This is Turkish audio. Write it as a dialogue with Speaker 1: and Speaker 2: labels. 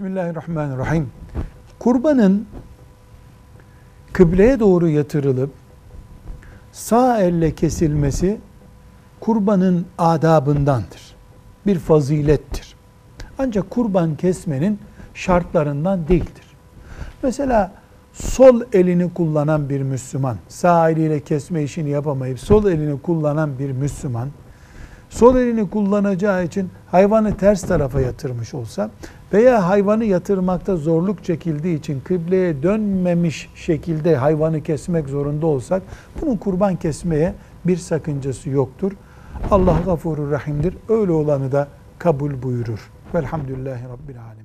Speaker 1: Bismillahirrahmanirrahim. Kurbanın kıbleye doğru yatırılıp sağ elle kesilmesi kurbanın adabındandır. Bir fazilettir. Ancak kurban kesmenin şartlarından değildir. Mesela sol elini kullanan bir Müslüman, sağ eliyle kesme işini yapamayıp sol elini kullanan bir Müslüman, sol elini kullanacağı için hayvanı ters tarafa yatırmış olsa veya hayvanı yatırmakta zorluk çekildiği için kıbleye dönmemiş şekilde hayvanı kesmek zorunda olsak bunun kurban kesmeye bir sakıncası yoktur. Allah gafurur rahimdir. Öyle olanı da kabul buyurur. Velhamdülillahi Rabbil Alemin.